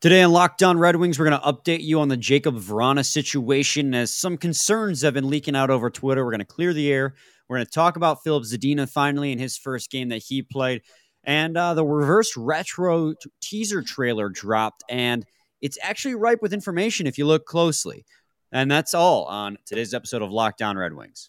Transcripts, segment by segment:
Today on Locked On Red Wings, we're going to update you on the Jakub Vrana situation as some concerns have been leaking out over Twitter. We're going to clear the air. We're going to talk about Filip Zadina finally in his first game that he played. And uh, the reverse retro t- teaser trailer dropped, and it's actually ripe with information if you look closely. And that's all on today's episode of Locked On Red Wings.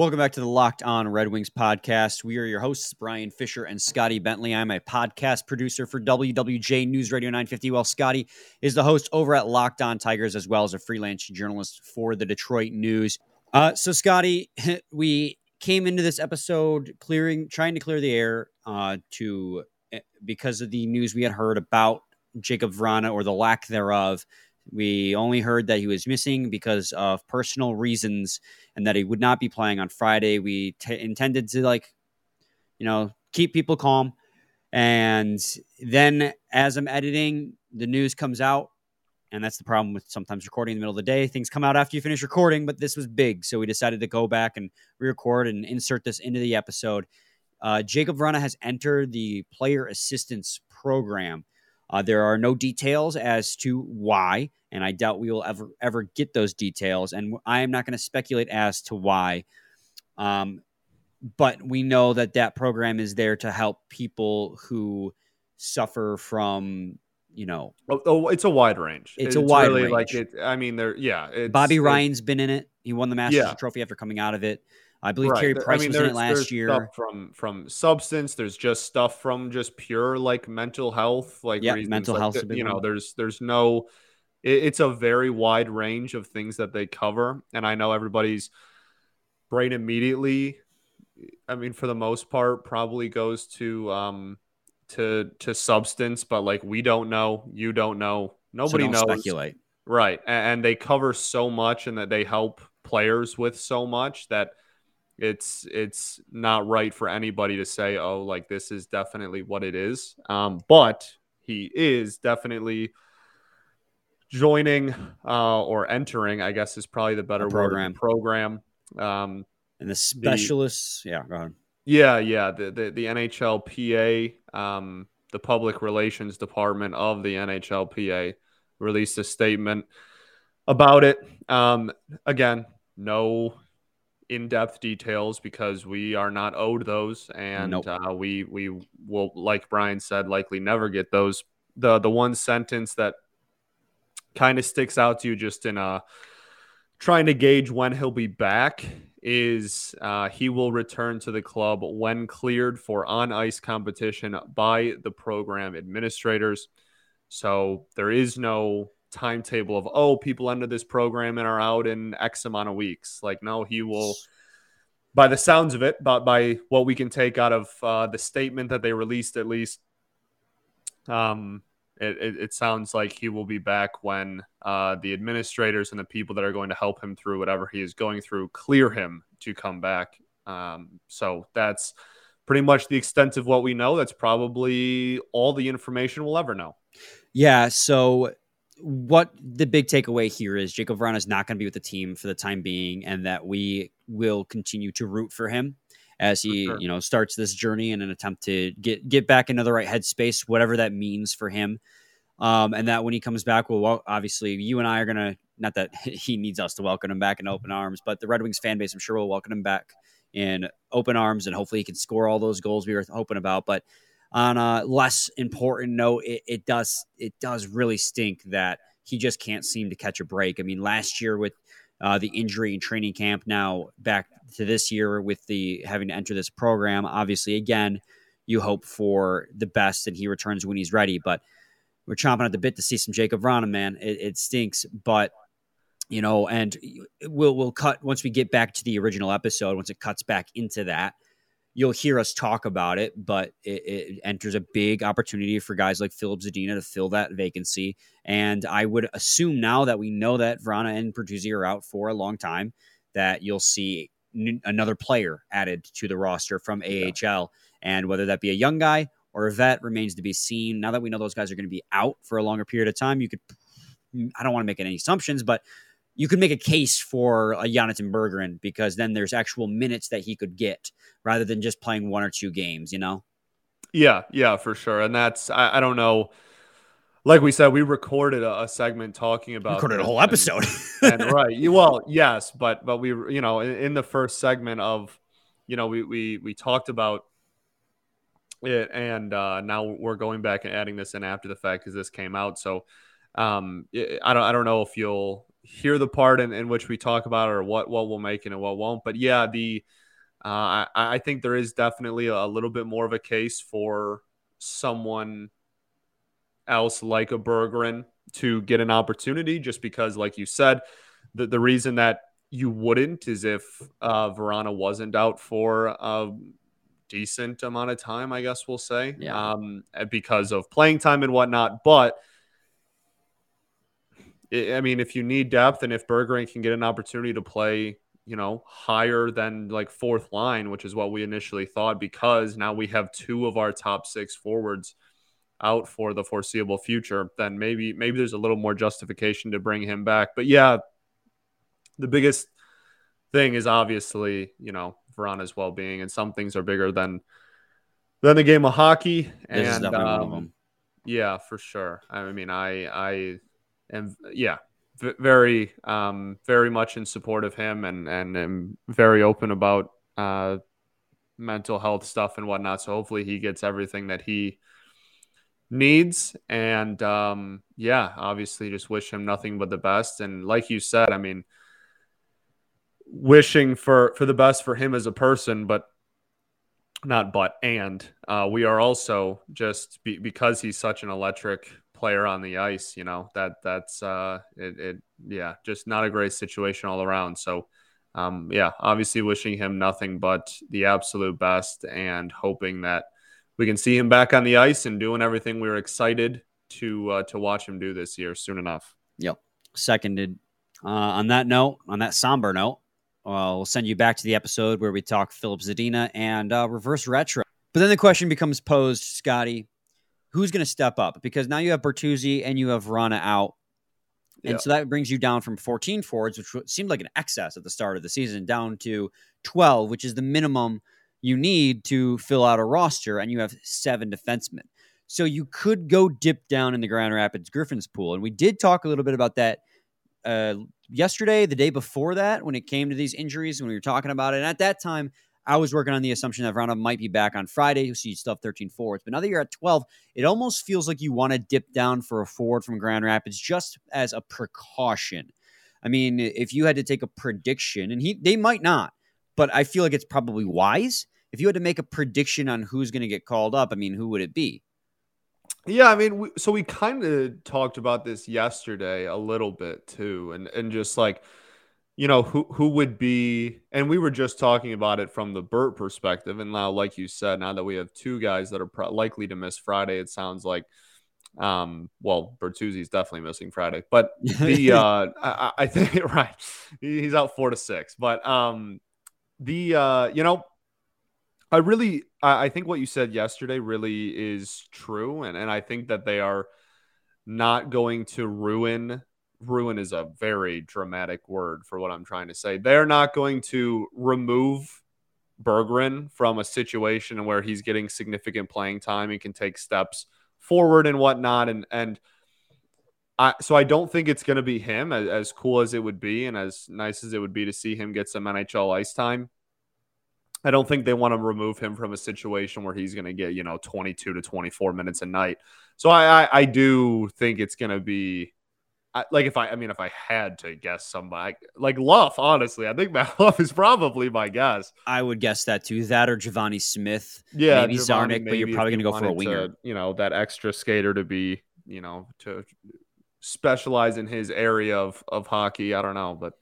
Welcome back to the Locked On Red Wings podcast. We are your hosts, Brian Fisher and Scotty Bentley. I'm a podcast producer for WWJ News Radio 950, while Scotty is the host over at Locked On Tigers, as well as a freelance journalist for the Detroit News. Uh, so, Scotty, we came into this episode clearing, trying to clear the air uh, to eh, because of the news we had heard about Jakub Vrana or the lack thereof we only heard that he was missing because of personal reasons and that he would not be playing on Friday. We t- intended to like, you know, keep people calm. And then as I'm editing, the news comes out. And that's the problem with sometimes recording in the middle of the day. Things come out after you finish recording, but this was big. So we decided to go back and re record and insert this into the episode. Uh, Jakub Vrana has entered the player assistance program. Uh, there are no details as to why, and I doubt we will ever ever get those details. And I am not going to speculate as to why. Um, but we know that that program is there to help people who suffer from you know oh, oh it's a wide range it's, it's a wide really range. like it i mean there yeah bobby ryan's been in it he won the masters yeah. trophy after coming out of it I believe right. Carey Price I mean, was in it last year. from from substance, there's just stuff from just pure like mental health, like yeah, mental like health. The, you know, there's there's no. It, it's a very wide range of things that they cover, and I know everybody's brain immediately. I mean, for the most part, probably goes to um to to substance, but like we don't know, you don't know, nobody so knows. Speculate. Right, and, and they cover so much, and that they help players with so much that it's it's not right for anybody to say, oh, like this is definitely what it is. Um, but he is definitely joining uh, or entering, I guess is probably the better program. word. Program. Um, and the specialists, the, yeah, go ahead. Yeah, yeah. The the, the NHLPA, um, the public relations department of the NHLPA released a statement about it. Um, again, no in-depth details because we are not owed those, and nope. uh, we we will, like Brian said, likely never get those. the The one sentence that kind of sticks out to you, just in a uh, trying to gauge when he'll be back, is uh, he will return to the club when cleared for on ice competition by the program administrators. So there is no timetable of oh people under this program and are out in x amount of weeks. Like no he will by the sounds of it but by what we can take out of uh, the statement that they released at least um it, it, it sounds like he will be back when uh, the administrators and the people that are going to help him through whatever he is going through clear him to come back. Um, so that's pretty much the extent of what we know. That's probably all the information we'll ever know. Yeah so what the big takeaway here is Jakub Vrana is not going to be with the team for the time being, and that we will continue to root for him as he sure. you know starts this journey in an attempt to get get back into the right headspace, whatever that means for him. Um, and that when he comes back, well, obviously you and I are gonna not that he needs us to welcome him back in open arms, but the Red Wings fan base, I'm sure, will welcome him back in open arms, and hopefully he can score all those goals we were hoping about. But on a less important note, it, it does it does really stink that he just can't seem to catch a break. I mean, last year with uh, the injury in training camp, now back to this year with the having to enter this program. Obviously, again, you hope for the best and he returns when he's ready. But we're chomping at the bit to see some Jakub Vrana, man. It, it stinks, but you know, and we'll we'll cut once we get back to the original episode. Once it cuts back into that, you'll hear us talk about it, but it, it, enters a big opportunity for guys like Filip Zadina to fill that vacancy. And I would assume now that we know that Vrana and Bertuzzi are out for a long time, that you'll see n- another player added to the roster from AHL. Yeah. And whether that be a young guy or a vet remains to be seen. Now that we know those guys are going to be out for a longer period of time, you could, mm, I don't want to make any assumptions, but you could make a case for a Jonatan Berggren because then there's actual minutes that he could get rather than just playing one or two games, you know? Yeah, yeah, for sure. And that's, I, I don't know. Like we said, we recorded a, a segment talking about recorded a whole episode. and, and, right, well, yes, but but we, you know, in, in the first segment of, you know, we we we talked about it, and uh, now we're going back and adding this in after the fact because this came out. So, um, I don't I don't know if you'll hear the part in, in which we talk about or what what we'll make and what won't. But yeah, the uh, I, I think there is definitely a, little bit more of a case for someone else like a Berggren to get an opportunity, just because, like you said, the the reason that you wouldn't is if uh, Vrana wasn't out for a decent amount of time, I guess we'll say, yeah. um, because of playing time and whatnot. But I mean, if you need depth and if Berggren can get an opportunity to play, you know, higher than like fourth line, which is what we initially thought, because now we have two of our top six forwards out for the foreseeable future, then maybe maybe there's a little more justification to bring him back. But yeah, the biggest thing is obviously, you know, Vrana's well being, and some things are bigger than than the game of hockey. This and um, yeah, for sure. I mean, I I and yeah, v- very, um, very much in support of him, and and am very open about uh, mental health stuff and whatnot. So hopefully he gets everything that he needs, and um, yeah, obviously just wish him nothing but the best. And like you said, I mean, wishing for for the best for him as a person, but not but and uh, we are also just be, because he's such an electric player on the ice, you know, that that's uh it, it yeah, just not a great situation all around. So um yeah, obviously wishing him nothing but the absolute best and hoping that we can see him back on the ice and doing everything we were excited to uh, to watch him do this year soon enough. Yep. Seconded. Uh, on that note, on that somber note, uh, we'll send you back to the episode where we talk Filip Zadina and uh, reverse retro. But then the question becomes posed, Scotty, who's going to step up? Because now you have Bertuzzi and you have Rana out. And yeah. so that brings you down from 14 forwards, which seemed like an excess at the start of the season, down to 12, which is the minimum you need to fill out a roster. And you have seven defensemen. So you could go dip down in the Grand Rapids Griffins pool. And we did talk a little bit about that uh, yesterday, the day before that, when it came to these injuries, when we were talking about it. And at that time, I was working on the assumption that Vrana might be back on Friday, so you still have 13 forwards. But now that you're at 12, it almost feels like you want to dip down for a forward from Grand Rapids just as a precaution. I mean, if you had to take a prediction, and he they might not, but I feel like it's probably wise. If you had to make a prediction on who's going to get called up, I mean, who would it be? Yeah, I mean, we, so we kind of talked about this yesterday a little bit too, and and just like you know who who would be and we were just talking about it from the Bert perspective. And now like you said now that we have two guys that are pro- likely to miss Friday it sounds like um well Bertuzzi's definitely missing Friday but the uh I, I think right he's out 4 to 6 but um the uh you know I really I, I think what you said yesterday really is true. And and I think that they are not going to ruin ruin is a very dramatic word for what I'm trying to say. They're not going to remove Berggren from a situation where he's getting significant playing time and can take steps forward and whatnot. And and I so I don't think it's going to be him as, as cool as it would be and as nice as it would be to see him get some NHL ice time. I don't think they want to remove him from a situation where he's going to get you know 22 to 24 minutes a night. So I I, I do think it's going to be I, like if I, I mean, if I had to guess somebody, like Luff, honestly, I think Matt Luff is probably my guess. I would guess that too. That or Givani Smith, yeah, maybe Czarnik, but you're probably going to go for a winger. To, you know, that extra skater to be, you know, to specialize in his area of of hockey. I don't know, but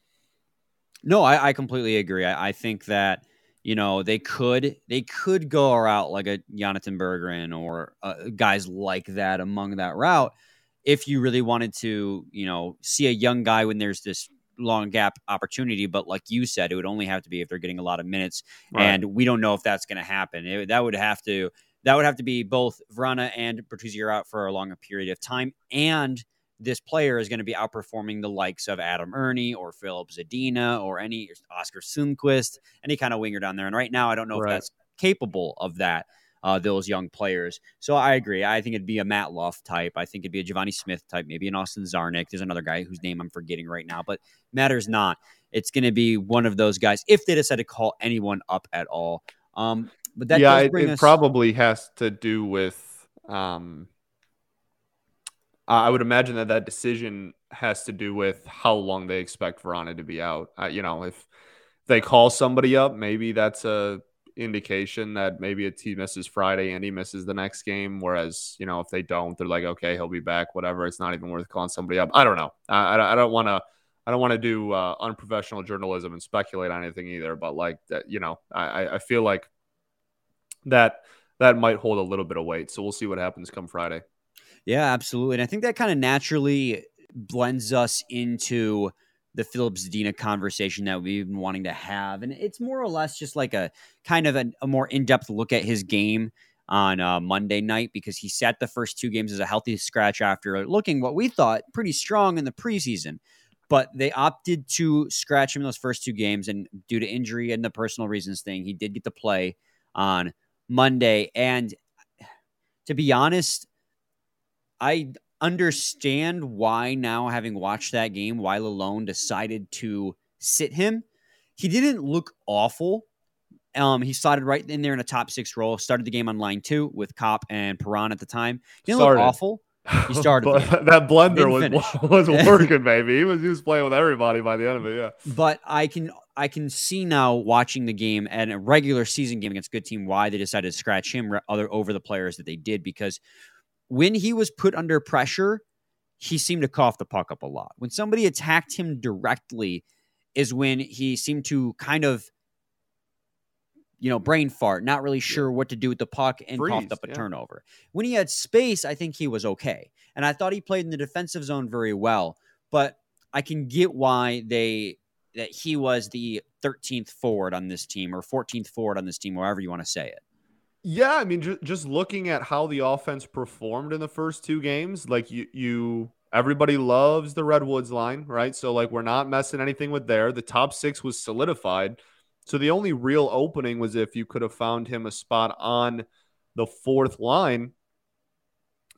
no, I, I completely agree. I, I think that you know, they could they could go out like a Jonatan Berggren or uh, guys like that among that route if you really wanted to, you know, see a young guy when there's this long gap opportunity. But like you said, it would only have to be if they're getting a lot of minutes, right. and we don't know if that's going to happen. It, that would have to that would have to be both Vrana and Bertuzzi are out for a longer period of time, and this player is going to be outperforming the likes of Adam Erne or Filip Zadina or any Oskar Sundqvist, any kind of winger down there. And right now, I don't know right. if that's capable of that. Uh, those young players. So I agree. I think it'd be a Matt Luff type. I think it'd be a Givani Smith type, maybe an Austin Czarnik. There's another guy whose name I'm forgetting right now, but matters not. It's going to be one of those guys if they decide to call anyone up at all. Um, but that yeah, it, it us- probably has to do with um, I would imagine that that decision has to do with how long they expect Vrana to be out. Uh, you know, if they call somebody up, maybe that's a indication that maybe a team misses Friday and he misses the next game. Whereas, you know, if they don't, they're like, okay, he'll be back, whatever. It's not even worth calling somebody up. I don't know. I, I don't want to. I don't want to do uh, unprofessional journalism and speculate on anything either. But like that, you know, I, I feel like that that might hold a little bit of weight. So we'll see what happens come Friday. Yeah, absolutely. And I think that kind of naturally blends us into the Phillips Zadina conversation that we've been wanting to have. And it's more or less just like a kind of a, a more in depth look at his game on uh, Monday night because he sat the first two games as a healthy scratch after looking what we thought pretty strong in the preseason. But they opted to scratch him in those first two games. And due to injury and the personal reasons thing, he did get to play on Monday. And to be honest, I understand why now, having watched that game, why Lalonde decided to sit him. He didn't look awful. Um, he started right in there in a top six role. Started the game on line two with Copp and Perron at the time. He didn't started. look awful. He started that blender was was working, baby. He was he was playing with everybody by the end of it. Yeah, but I can I can see now watching the game and a regular season game against good team why they decided to scratch him other over the players that they did because when he was put under pressure, he seemed to cough the puck up a lot. When somebody attacked him directly, is when he seemed to kind of, you know, brain fart, not really sure what to do with the puck and Freeze, coughed up a yeah. turnover. When he had space, I think he was okay. And I thought he played in the defensive zone very well. But I can get why they that he was the 13th forward on this team or 14th forward on this team, however you want to say it. Yeah, I mean, ju- just looking at how the offense performed in the first two games, like you, you, everybody loves the Redwoods line, right? So like we're not messing anything with there. The top six was solidified. So the only real opening was if you could have found him a spot on the fourth line.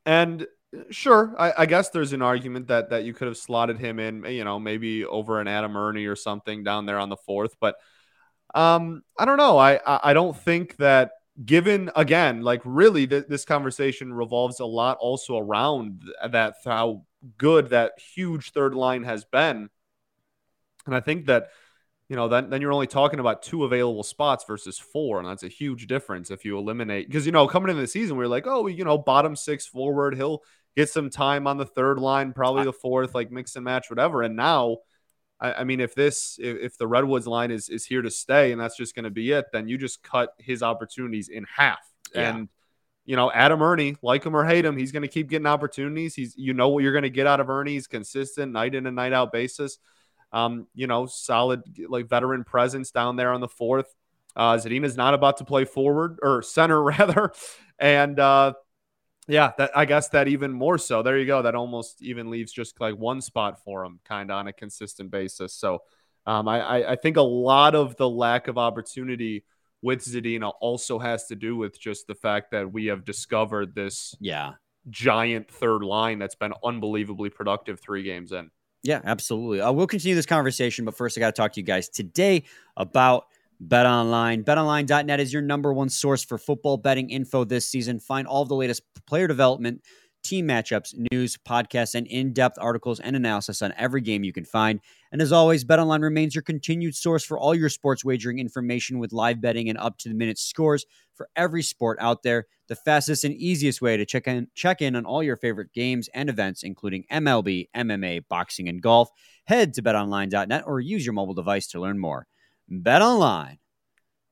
And sure, I, I guess there's an argument that that you could have slotted him in, you know, maybe over an Adam Erne or something down there on the fourth. But um, I don't know. I I, I don't think that given again, like really, th- this conversation revolves a lot also around that how good that huge third line has been, and I think that you know then then you're only talking about two available spots versus four, and that's a huge difference if you eliminate because you know coming into the season we are like oh you know bottom six forward he'll get some time on the third line probably the fourth like mix and match whatever, and now I, I mean, if this, if, if, the Redwoods line is is here to stay and that's just going to be it, then you just cut his opportunities in half. Yeah. And you know, Adam Erne, like him or hate him, he's going to keep getting opportunities. He's, you know, what you're going to get out of Erne. He's consistent, night in and night out basis. Um, you know, solid like veteran presence down there on the fourth. Uh, Zadina's not about to play forward or center rather, and uh, yeah, that I guess that even more so. There you go. That almost even leaves just like one spot for him, kind of on a consistent basis. So um, I, I think a lot of the lack of opportunity with Zadina also has to do with just the fact that we have discovered this yeah giant third line that's been unbelievably productive three games in. Yeah, absolutely. Uh, we'll continue this conversation, but first I got to talk to you guys today about BetOnline. BetOnline.net is your number one source for football betting info this season. Find all of the latest player development, team matchups, news, podcasts, and in depth articles and analysis on every game you can find. And as always, BetOnline remains your continued source for all your sports wagering information with live betting and up to the minute scores for every sport out there. The fastest and easiest way to check in, check in on all your favorite games and events, including MLB, MMA, boxing, and golf. Head to betonline.net or use your mobile device to learn more. Bet online,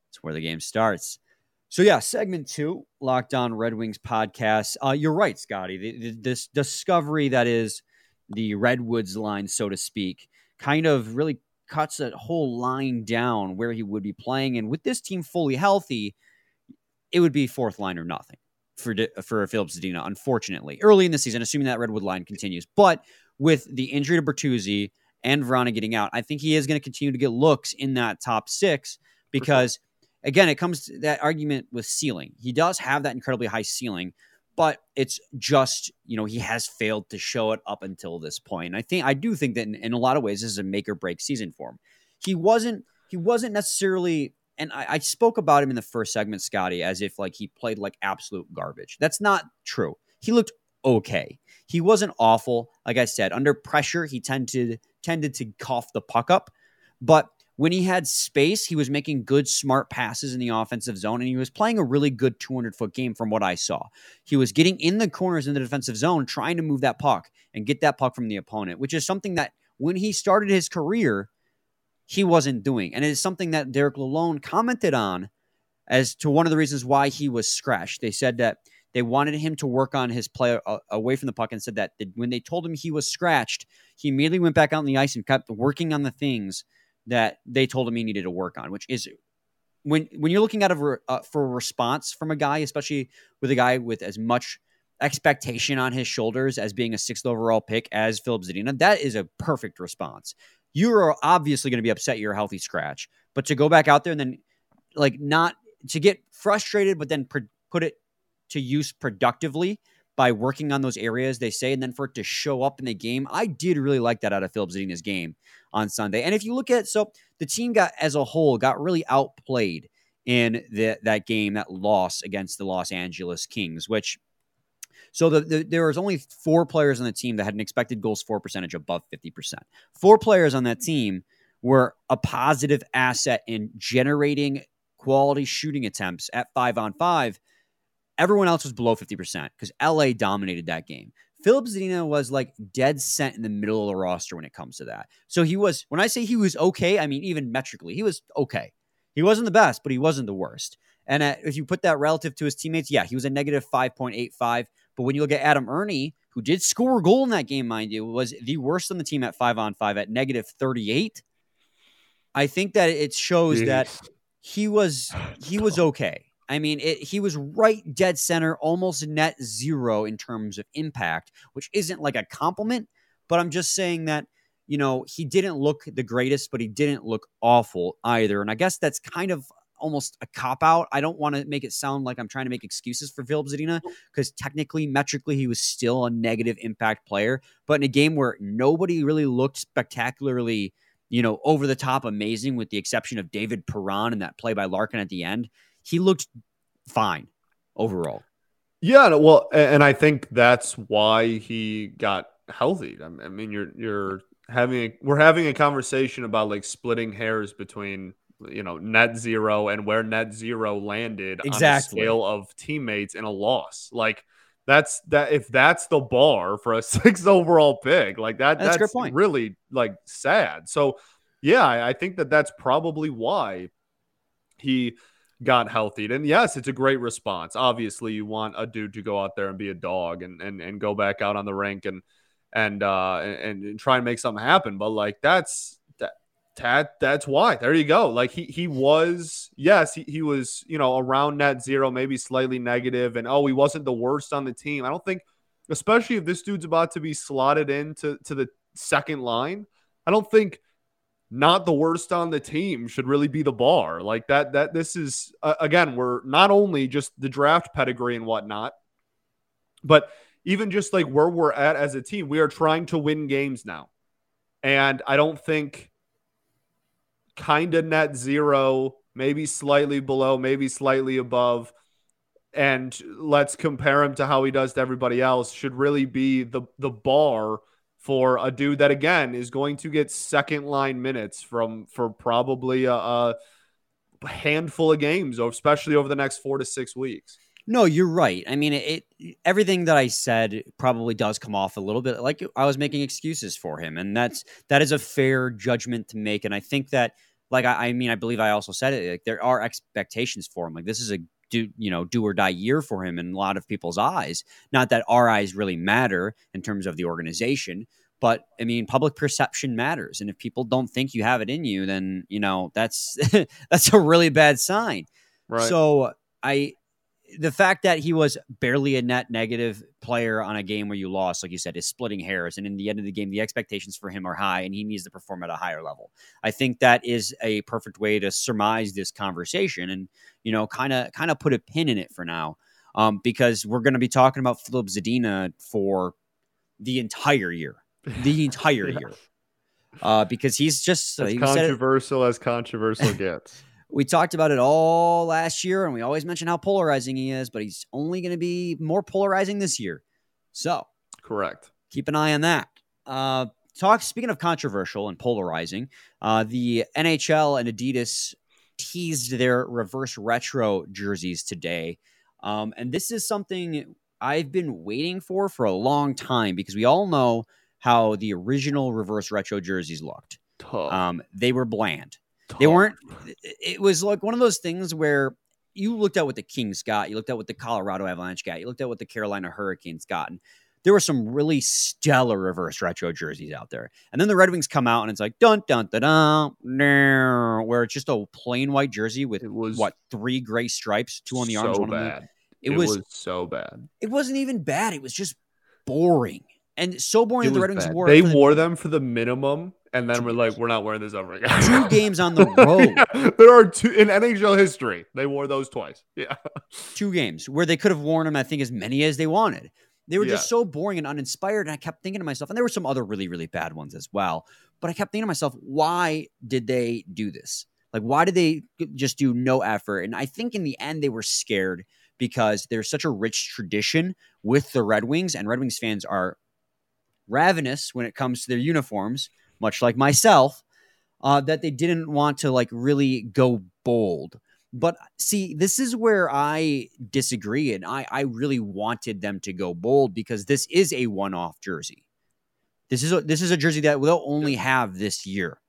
It's where the game starts. So yeah, segment two, Locked On Red Wings podcast. Uh, you're right, Scotty. The, the, this discovery that is the Redwoods line, so to speak, kind of really cuts that whole line down where he would be playing. And with this team fully healthy, it would be fourth line or nothing for for Filip Zadina. Unfortunately, early in the season, assuming that Redwood line continues, but with the injury to Bertuzzi and Vrana getting out, I think he is going to continue to get looks in that top six because again, it comes to that argument with ceiling. He does have that incredibly high ceiling, but it's just, you know, he has failed to show it up until this point. And I think I do think that in, in a lot of ways this is a make or break season for him. He wasn't he wasn't necessarily and I, I spoke about him in the first segment, Scotty, as if like he played like absolute garbage. That's not true. He looked okay. He wasn't awful. Like I said, under pressure, he tended tended to cough the puck up, but when he had space, he was making good, smart passes in the offensive zone, and he was playing a really good 200 foot game from what I saw. He was getting in the corners in the defensive zone, trying to move that puck and get that puck from the opponent, which is something that when he started his career, he wasn't doing. And it is something that Derek Lalonde commented on as to one of the reasons why he was scratched. They said that they wanted him to work on his play uh, away from the puck and said that when they told him he was scratched, he immediately went back out on the ice and kept working on the things – that they told him he needed to work on, which is when when you're looking out a uh, for a response from a guy, especially with a guy with as much expectation on his shoulders as being a sixth overall pick as Filip Zadina, that is a perfect response. You are obviously going to be upset you're a healthy scratch, but to go back out there and then like not to get frustrated, but then put it to use productively by working on those areas they say, and then for it to show up in the game. I did really like that out of Filip Zadina's game on Sunday. And if you look at so the team got as a whole got really outplayed in the, that game, that loss against the Los Angeles Kings, which so the, the, there was only four players on the team that had an expected goals for percentage above 50%. Four players on that team were a positive asset in generating quality shooting attempts at five on five Everyone else was below 50% because LA dominated that game. Filip Zadina was like dead set in the middle of the roster when it comes to that. So he was, when I say he was okay, I mean, even metrically, he was okay. He wasn't the best, but he wasn't the worst. And uh, if you put that relative to his teammates, yeah, he was a negative 5.85. But when you look at Adam Erne, who did score a goal in that game, mind you, was the worst on the team at five on five at negative 38. I think that it shows Jeez. that he was he was okay. I mean, it, he was right dead center, almost net zero in terms of impact, which isn't like a compliment, but I'm just saying that, you know, he didn't look the greatest, but he didn't look awful either. And I guess that's kind of almost a cop out. I don't want to make it sound like I'm trying to make excuses for Filip Zadina because technically, metrically, he was still a negative impact player. But in a game where nobody really looked spectacularly, you know, over the top amazing, with the exception of David Perron and that play by Larkin at the end, he looked fine overall. Yeah, well, and I think that's why he got healthy. I mean, you're you're having a, we're having a conversation about like splitting hairs between you know net zero and where net zero landed exactly. on a scale of teammates in a loss. Like that's that if that's the bar for a six overall pick, like that that's, that's really like sad. So yeah, I think that that's probably why he got healthy. And yes, it's a great response. Obviously, you want a dude to go out there and be a dog and and, and go back out on the rink and and uh and, and try and make something happen. But like that's that that that's why. There you go. Like he he was yes, he, he was, you know, around net zero, maybe slightly negative, and oh, he wasn't the worst on the team. I don't think especially if this dude's about to be slotted into to the second line. I don't think not the worst on the team should really be the bar. Like that, that this is, uh, again, we're not only just the draft pedigree and whatnot, but even just like where we're at as a team, we are trying to win games now. And I don't think kind of net zero, maybe slightly below, maybe slightly above. And let's compare him to how he does to everybody else should really be the the bar for a dude that again is going to get second line minutes from for probably a, a handful of games, especially over the next four to six weeks. No, you're right. I mean, it, it, everything that I said probably does come off a little bit like I was making excuses for him, and that's that is a fair judgment to make. And I think that like I, I mean, I believe I also said it. Like there are expectations for him. Like this is a do you know do or die year for him in a lot of people's eyes. Not that our eyes really matter in terms of the organization, but I mean, public perception matters, and if people don't think you have it in you, then you know that's that's a really bad sign. Right. So I the fact that he was barely a net negative player on a game where you lost, like you said, is splitting hairs. And in the end of the game, the expectations for him are high and he needs to perform at a higher level. I think that is a perfect way to surmise this conversation and, you know, kind of kind of put a pin in it for now. Um, because we're going to be talking about Filip Zadina for the entire year, the entire year. Uh, because he's just as said it- controversial as controversial gets. We talked about it all last year, and we always mention how polarizing he is, but he's only going to be more polarizing this year. So Correct. keep an eye on that. Uh, talk. Speaking of controversial and polarizing, uh, the NHL and Adidas teased their reverse retro jerseys today, um, and this is something I've been waiting for for a long time because we all know how the original reverse retro jerseys looked. Um, they were bland. They weren't. It was like one of those things where you looked at what the Kings got, you looked at what the Colorado Avalanche got, you looked at what the Carolina Hurricanes got, and there were some really stellar reverse retro jerseys out there. And then the Red Wings come out and it's like dun dun dun dun, nah, where it's just a plain white jersey with It was what three gray stripes, two on the so arms, one on the. bad. It, was, so bad. It wasn't even bad. It was just boring and so boring that the Red Wings bad. wore. They the wore them for the minimum, and then we're like, we're not wearing this ever again. two games on the road. Yeah, there are two in NHL history. They wore those twice. Yeah. two games where they could have worn them, I think, as many as they wanted. They were just so boring and uninspired. And I kept thinking to myself, and there were some other really, really bad ones as well. But I kept thinking to myself, why did they do this? Like, why did they just do no effort? And I think in the end, they were scared because there's such a rich tradition with the Red Wings, and Red Wings fans are ravenous when it comes to their uniforms, much like myself, uh, that they didn't want to like really go bold. But see, this is where I disagree, and I, I really wanted them to go bold because this is a one-off jersey. This is a, this is a jersey that they'll only have this year.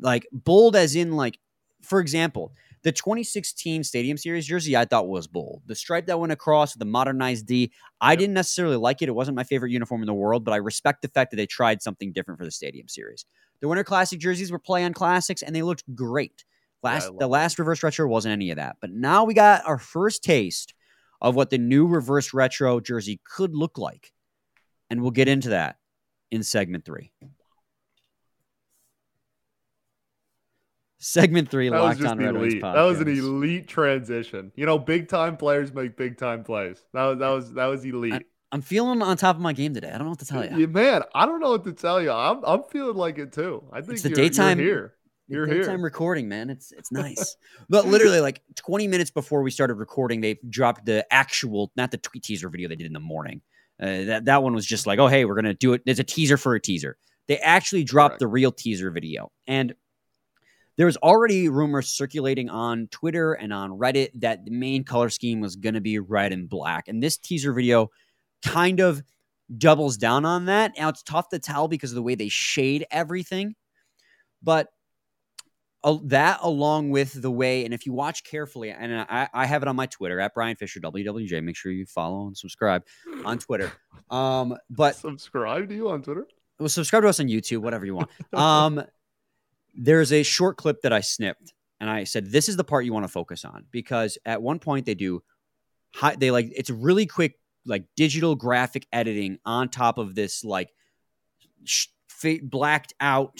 Like bold, as in like, for example, the 2016 Stadium Series jersey I thought was bold. The stripe that went across with the modernized D, I Yep. didn't necessarily like it. It wasn't my favorite uniform in the world, but I respect the fact that they tried something different for the Stadium Series. The Winter Classic jerseys were play on classics, and they looked great. Last love the last reverse retro wasn't any of that, but now we got our first taste of what the new reverse retro jersey could look like, and we'll get into that in segment three. Segment three, That was locked just on Red Wings elite. That was an elite transition. You know, big time players make big time plays. That was that was that was elite. I'm feeling on top of my game today. I don't know what to tell you. Yeah, man, I don't know what to tell you. I'm I'm feeling like it too. I think it's the you're, daytime- You're here. You're here. Daytime recording, man. It's it's nice. but literally, like 20 minutes before we started recording, they dropped the actual, not the tweet teaser video they did in the morning. Uh, that that one was just like, oh hey, we're gonna do it. There's a teaser for a teaser. They actually dropped Correct. the real teaser video, and there was already rumors circulating on Twitter and on Reddit that the main color scheme was gonna be red and black, and this teaser video kind of doubles down on that. Now it's tough to tell because of the way they shade everything, but uh, that along with the way, and if you watch carefully, and I, I have it on my Twitter at Brian Fisher WWJ. Make sure you follow and subscribe on Twitter. Um, but subscribe to you on Twitter. well, subscribe to us on YouTube, whatever you want. Um, there's a short clip that I snipped, and I said this is the part you want to focus on because at one point they do, high, they like it's really quick like digital graphic editing on top of this like sh- blacked out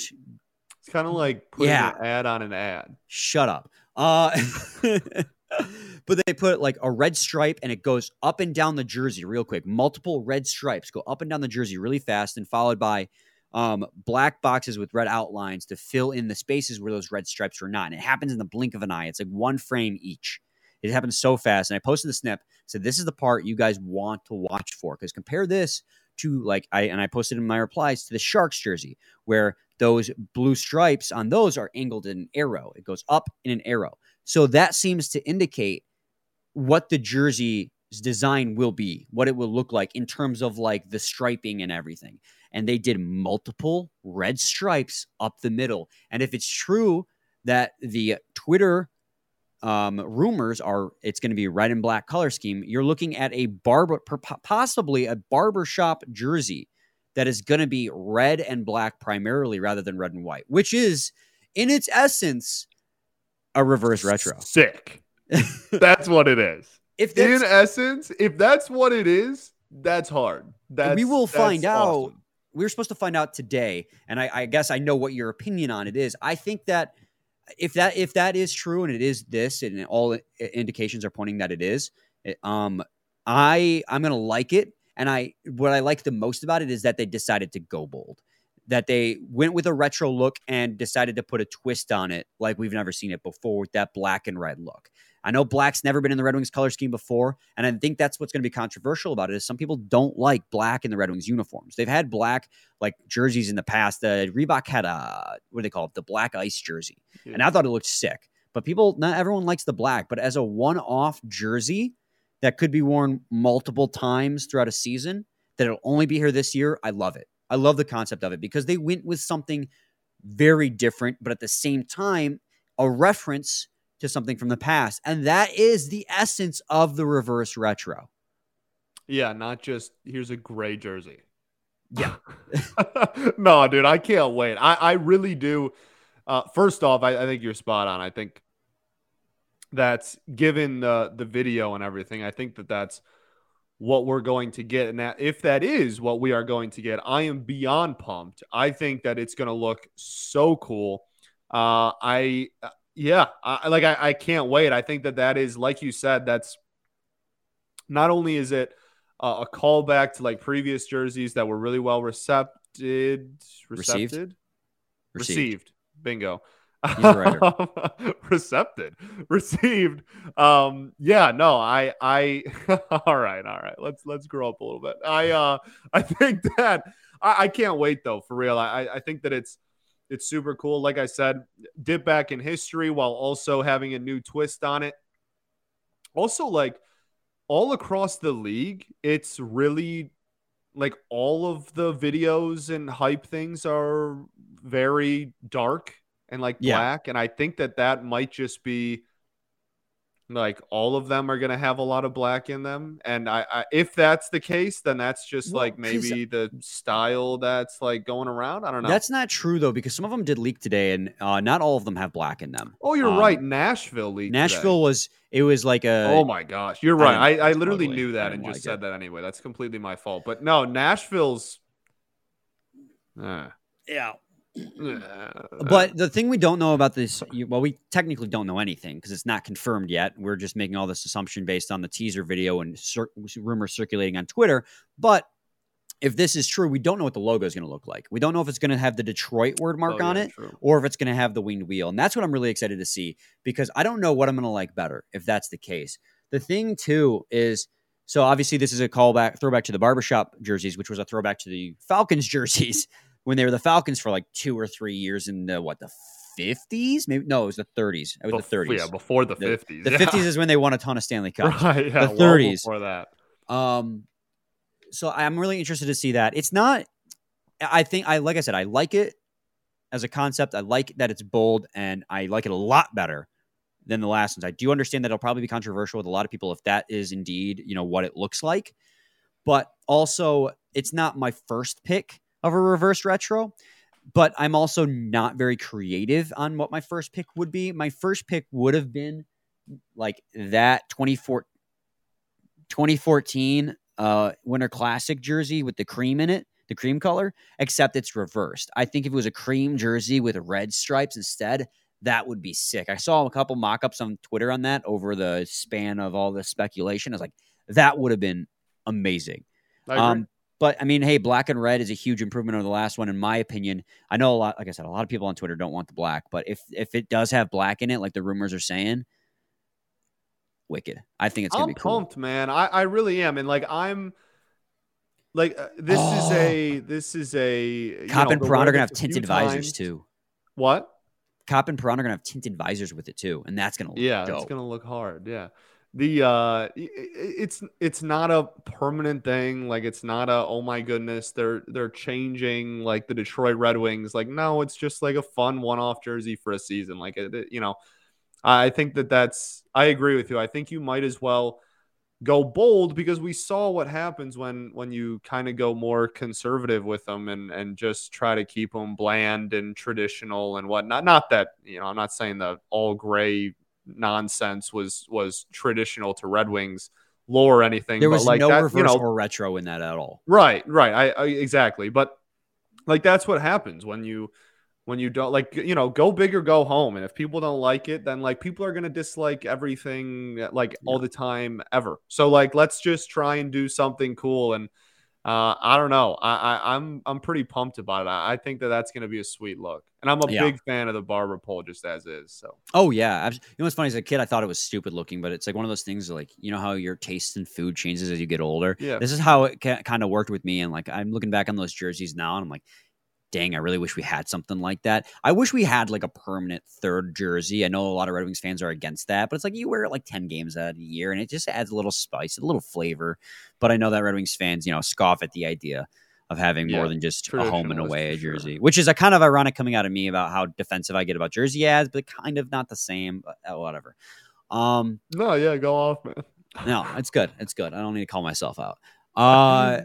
It's kind of like putting Yeah. an ad on an ad. Shut up. Uh, but they put like a red stripe and it goes up and down the jersey real quick. Multiple red stripes go up and down the jersey really fast and followed by um, black boxes with red outlines to fill in the spaces where those red stripes were not. And it happens in the blink of an eye. It's like one frame each. It happens so fast. And I posted the snip, said, This is the part you guys want to watch for. Because compare this to like I and I posted in my replies to the Sharks jersey, where those blue stripes on those are angled in an arrow. It goes up in an arrow. So that seems to indicate what the jersey's design will be, what it will look like in terms of like the striping and everything. And they did multiple red stripes up the middle. And if it's true that the Twitter um, rumors are it's going to be red and black color scheme. You're looking at a barber, possibly a barbershop jersey that is going to be red and black primarily rather than red and white, which is in its essence a reverse retro. Sick. that's what it is. If in essence, if that's what it is, that's hard. That's, we will find out. Awesome. We are supposed to find out today, and I, I guess I know what your opinion on it is. I think that if that if that is true and it is this and all indications are pointing that it is um i i'm gonna like it and i what i like the most about it is that they decided to go bold that they went with a retro look and decided to put a twist on it like we've never seen it before with that black and red look I know black's never been in the Red Wings color scheme before, and I think that's what's going to be controversial about it. Is some people don't like black in the Red Wings uniforms. They've had black like jerseys in the past. The Reebok had a what do they call it? The black ice jersey, yeah. and I thought it looked sick. But people, not everyone likes the black. But as a one-off jersey that could be worn multiple times throughout a season, that it'll only be here this year, I love it. I love the concept of it because they went with something very different, but at the same time, a reference to something from the past. And that is the essence of the reverse retro. Yeah, not just here's a gray jersey. Yeah. no, dude, I can't wait. I, I really do. Uh, first off, I, I think you're spot on. I think that's given the the video and everything. I think that that's what we're going to get, and that if that is what we are going to get, I am beyond pumped. I think that it's going to look so cool. Uh, I yeah, I, like I, I can't wait. I think that that is, like you said, that's not only is it uh, a callback to like previous jerseys that were really well recepted, received, received, received. bingo. recepted, received. Um, yeah, no, I, I, all right, all right. Let's let's grow up a little bit. I, uh, I think that I, I can't wait though, for real. I, I think that it's it's super cool. Like I said, dip back in history while also having a new twist on it. Also, like all across the league, it's really like all of the videos and hype things are very dark and like yeah. black. And I think that that might just be like all of them are going to have a lot of black in them and I, I if that's the case then that's just well, like maybe the style that's like going around? I don't know. That's not true though because some of them did leak today and uh, not all of them have black in them. Oh you're um, right. Nashville leaked nashville today. was it was like a oh my gosh. You're right. i, I, I literally totally, knew that and just like said it. that anyway. That's completely my fault. But no nashville's uh, yeah but the thing we don't know about this, well, we technically don't know anything because it's not confirmed yet. We're just making all this assumption based on the teaser video and cir- rumors circulating on Twitter. But if this is true, we don't know what the logo is going to look like. We don't know if it's going to have the Detroit word mark oh, on yeah, it true. or if it's going to have the winged wheel. And that's what I'm really excited to see because I don't know what I'm going to like better if that's the case. The thing, too, is so obviously this is a callback, throwback to the barbershop jerseys, which was a throwback to the Falcons jerseys when they were the Falcons for like two or three years in the what the 50s maybe no it was the 30s it was Bef- the 30s yeah before the 50s the, yeah. 50s is when they won a ton of stanley cups. Right yeah, the 30s before that. Um so i'm really interested to see that. It's not i think i like i said i like it as a concept. I like that it's bold and i like it a lot better than the last ones. I do understand that it'll probably be controversial with a lot of people if that is indeed you know what it looks like. But also it's not my first pick of a reverse retro. But I'm also not very creative on what my first pick would be. My first pick would have been like that 24, 2014 uh, Winter Classic jersey with the cream in it, the cream color, except it's reversed. I think if it was a cream jersey with red stripes instead, that would be sick. I saw a couple mock ups on Twitter on that over the span of all the speculation. I was like, that would have been amazing. Um, but I mean, hey, black and red is a huge improvement over the last one, in my opinion. I know a lot, like I said, a lot of people on Twitter don't want the black, but if if it does have black in it, like the rumors are saying, wicked. I think it's gonna I'm be cool. pumped, man. I, I really am, and like I'm. Like uh, this oh. is a this is a Copp and Perron are gonna have tinted visors too. What? Copp and Perron are gonna have tinted visors with it too, and that's gonna yeah, dope. it's gonna look hard. Yeah, the uh it's it's not a permanent thing like it's not a oh my goodness they're they're changing like the detroit red wings like no it's just like a fun one-off jersey for a season like it, you know. I think that that's i agree with you i think you might as well go bold because we saw what happens when when you kind of go more conservative with them and and just try to keep them bland and traditional and whatnot not that you know i'm not saying the all gray nonsense was was traditional to Red Wings lore or anything. There was like no that, reverse you know, or retro in that at all. Right, right. I, I exactly, but like that's what happens when you when you don't like you know go big or go home and if people don't like it then like people are going to dislike everything like yeah. all the time ever so like let's just try and do something cool and uh, I don't know. I, I am I'm, I'm pretty pumped about it. I, I think that that's going to be a sweet look, and I'm a yeah. big fan of the barber pole just as is. So. Oh yeah, you know what's funny? As a kid, I thought it was stupid looking, but it's like one of those things like you know how your taste in food changes as you get older. Yeah. This is how it ca- kind of worked with me, and like I'm looking back on those jerseys now, and I'm like, dang, I really wish we had something like that. I wish we had like a permanent third jersey. I know a lot of Red Wings fans are against that, but it's like you wear it like 10 games out of the year and it just adds a little spice, a little flavor. But I know that Red Wings fans, you know, scoff at the idea of having yeah, more than just a home and away jersey, sure. which is a kind of ironic coming out of me about how defensive I get about jersey ads, but kind of not the same, but uh, whatever. Um, no, yeah, go off, man. no, it's good. It's good. I don't need to call myself out. Uh,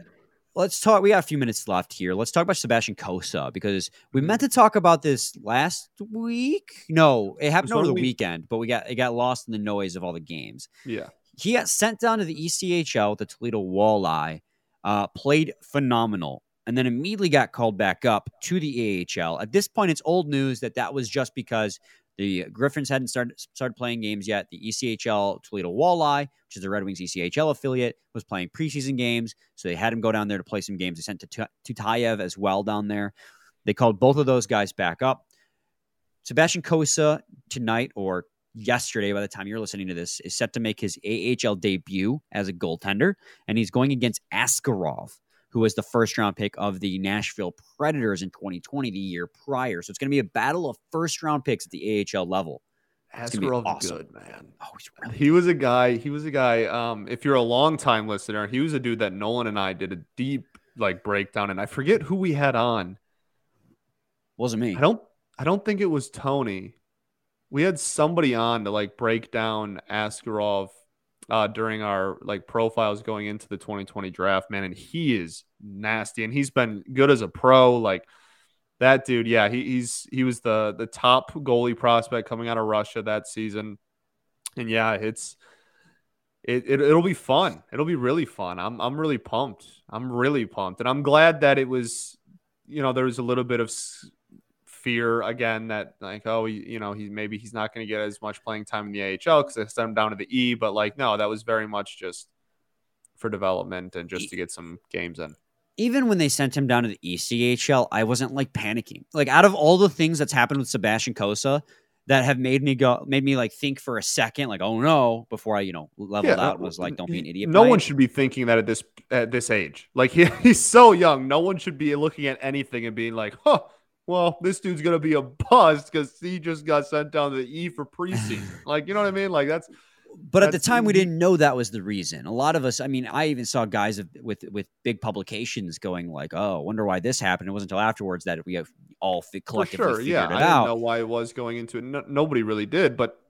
let's talk. We got a few minutes left here. Let's talk about Sebastian Cossa because we meant to talk about this last week. No, it happened over the week. weekend, but we got it got lost in the noise of all the games. Yeah, he got sent down to the ECHL, with the Toledo Walleye, uh, played phenomenal, and then immediately got called back up to the AHL. At this point, it's old news that that was just because the Griffins hadn't started started playing games yet. The ECHL Toledo Walleye, which is the Red Wings ECHL affiliate, was playing preseason games, so they had him go down there to play some games. They sent to Tutayev as well down there. They called both of those guys back up. Sebastian Cossa tonight or yesterday, by the time you're listening to this, is set to make his AHL debut as a goaltender, and he's going against Askarov who was the first round pick of the Nashville Predators in 2020, the year prior. So it's going to be a battle of first round picks at the AHL level. Askarov awesome. good man. Oh, he's really he good. was a guy. He was a guy. Um, if you're a long time listener, he was a dude that Nolan and I did a deep like breakdown, and I forget who we had on. Wasn't me. I don't. I don't think it was Tony. We had somebody on to like break down Askarov uh, during our like profiles going into the 2020 draft, man, and he is nasty, and he's been good as a pro. Like that dude, yeah, he, he's he was the the top goalie prospect coming out of Russia that season, and yeah, it's it, it it'll be fun. It'll be really fun. I'm I'm really pumped. I'm really pumped, and I'm glad that it was, you know, there was a little bit of fear again that like oh he, you know he maybe he's not going to get as much playing time in the AHL because they sent him down to the E but like no that was very much just for development and just to get some games in. Even when they sent him down to the ECHL I wasn't like panicking. Like out of all the things that's happened with Sebastian Cossa that have made me go made me like think for a second like oh no before I you know leveled yeah, out was like don't be an idiot no one should be thinking that at this at this age. Like he, he's so young no one should be looking at anything and being like huh well, this dude's gonna be a bust because he just got sent down to the E for preseason. like, you know what I mean? Like that's. But at the time, we didn't know that was the reason. A lot of us, I mean, I even saw guys with with big publications going like, "Oh, wonder why this happened." It wasn't until afterwards that we all collectively for sure, yeah. I didn't know why it was going into it. No, nobody really did, but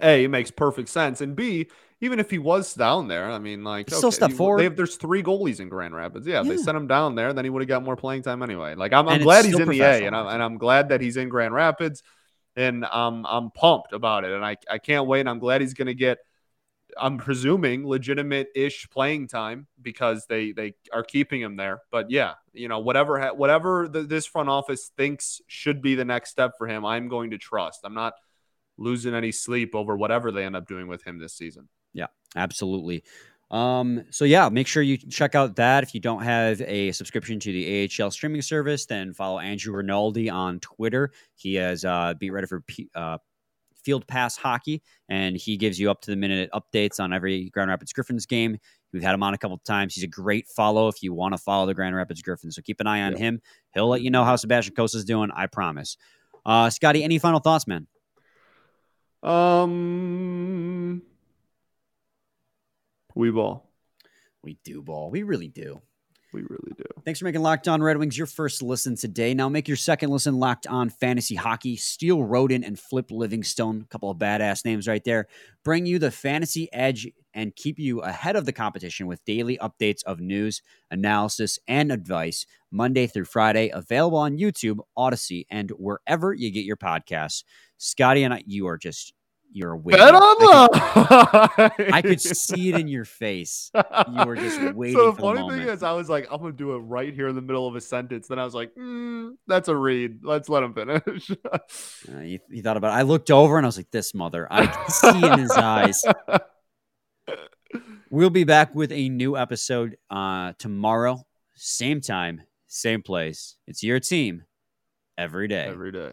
a it makes perfect sense, and b even if he was down there, I mean, like okay, still step forward. Have, there's three goalies in Grand Rapids. Yeah, yeah. they sent him down there, then he would have got more playing time anyway. Like I'm, I'm glad he's in the A, and I'm, and I'm glad that he's in Grand Rapids, and I'm I'm pumped about it, and I I can't wait. I'm glad he's gonna get. I'm presuming legitimate ish playing time because they they are keeping him there. But yeah, you know whatever whatever the, this front office thinks should be the next step for him, I'm going to trust. I'm not losing any sleep over whatever they end up doing with him this season. Yeah, absolutely. Um, so yeah, make sure you check out that. If you don't have a subscription to the AHL streaming service, then follow Andrew Rinaldi on Twitter. He has uh, beat writer for P- uh, Field Pass Hockey, and he gives you up to the minute updates on every Grand Rapids Griffins game. We've had him on a couple of times. He's a great follow if you want to follow the Grand Rapids Griffins. So keep an eye on him. He'll let you know how Sebastian Cossa is doing. I promise. Uh, Scotty, any final thoughts, man? Um, we ball. We do ball. We really do. We really do. Thanks for making Locked On Red Wings your first listen today. Now make your second listen Locked On Fantasy Hockey. Steele Roden and Flip Livingstone, a couple of badass names right there, bring you the fantasy edge and keep you ahead of the competition with daily updates of news, analysis, and advice Monday through Friday, available on YouTube, Audacy, and wherever you get your podcasts. Scotty and I, you are just you're waiting. Bet on I could, I could see it in your face. You were just waiting So the for the funny thing is, I was like, I'm gonna do it right here in the middle of a sentence. Then I was like, mm, that's a read. Let's let him finish. Uh, you, you thought about it. I looked over and I was like, this mother. I could see in his eyes. We'll be back with a new episode uh, tomorrow, same time, same place. It's your team every day. Every day.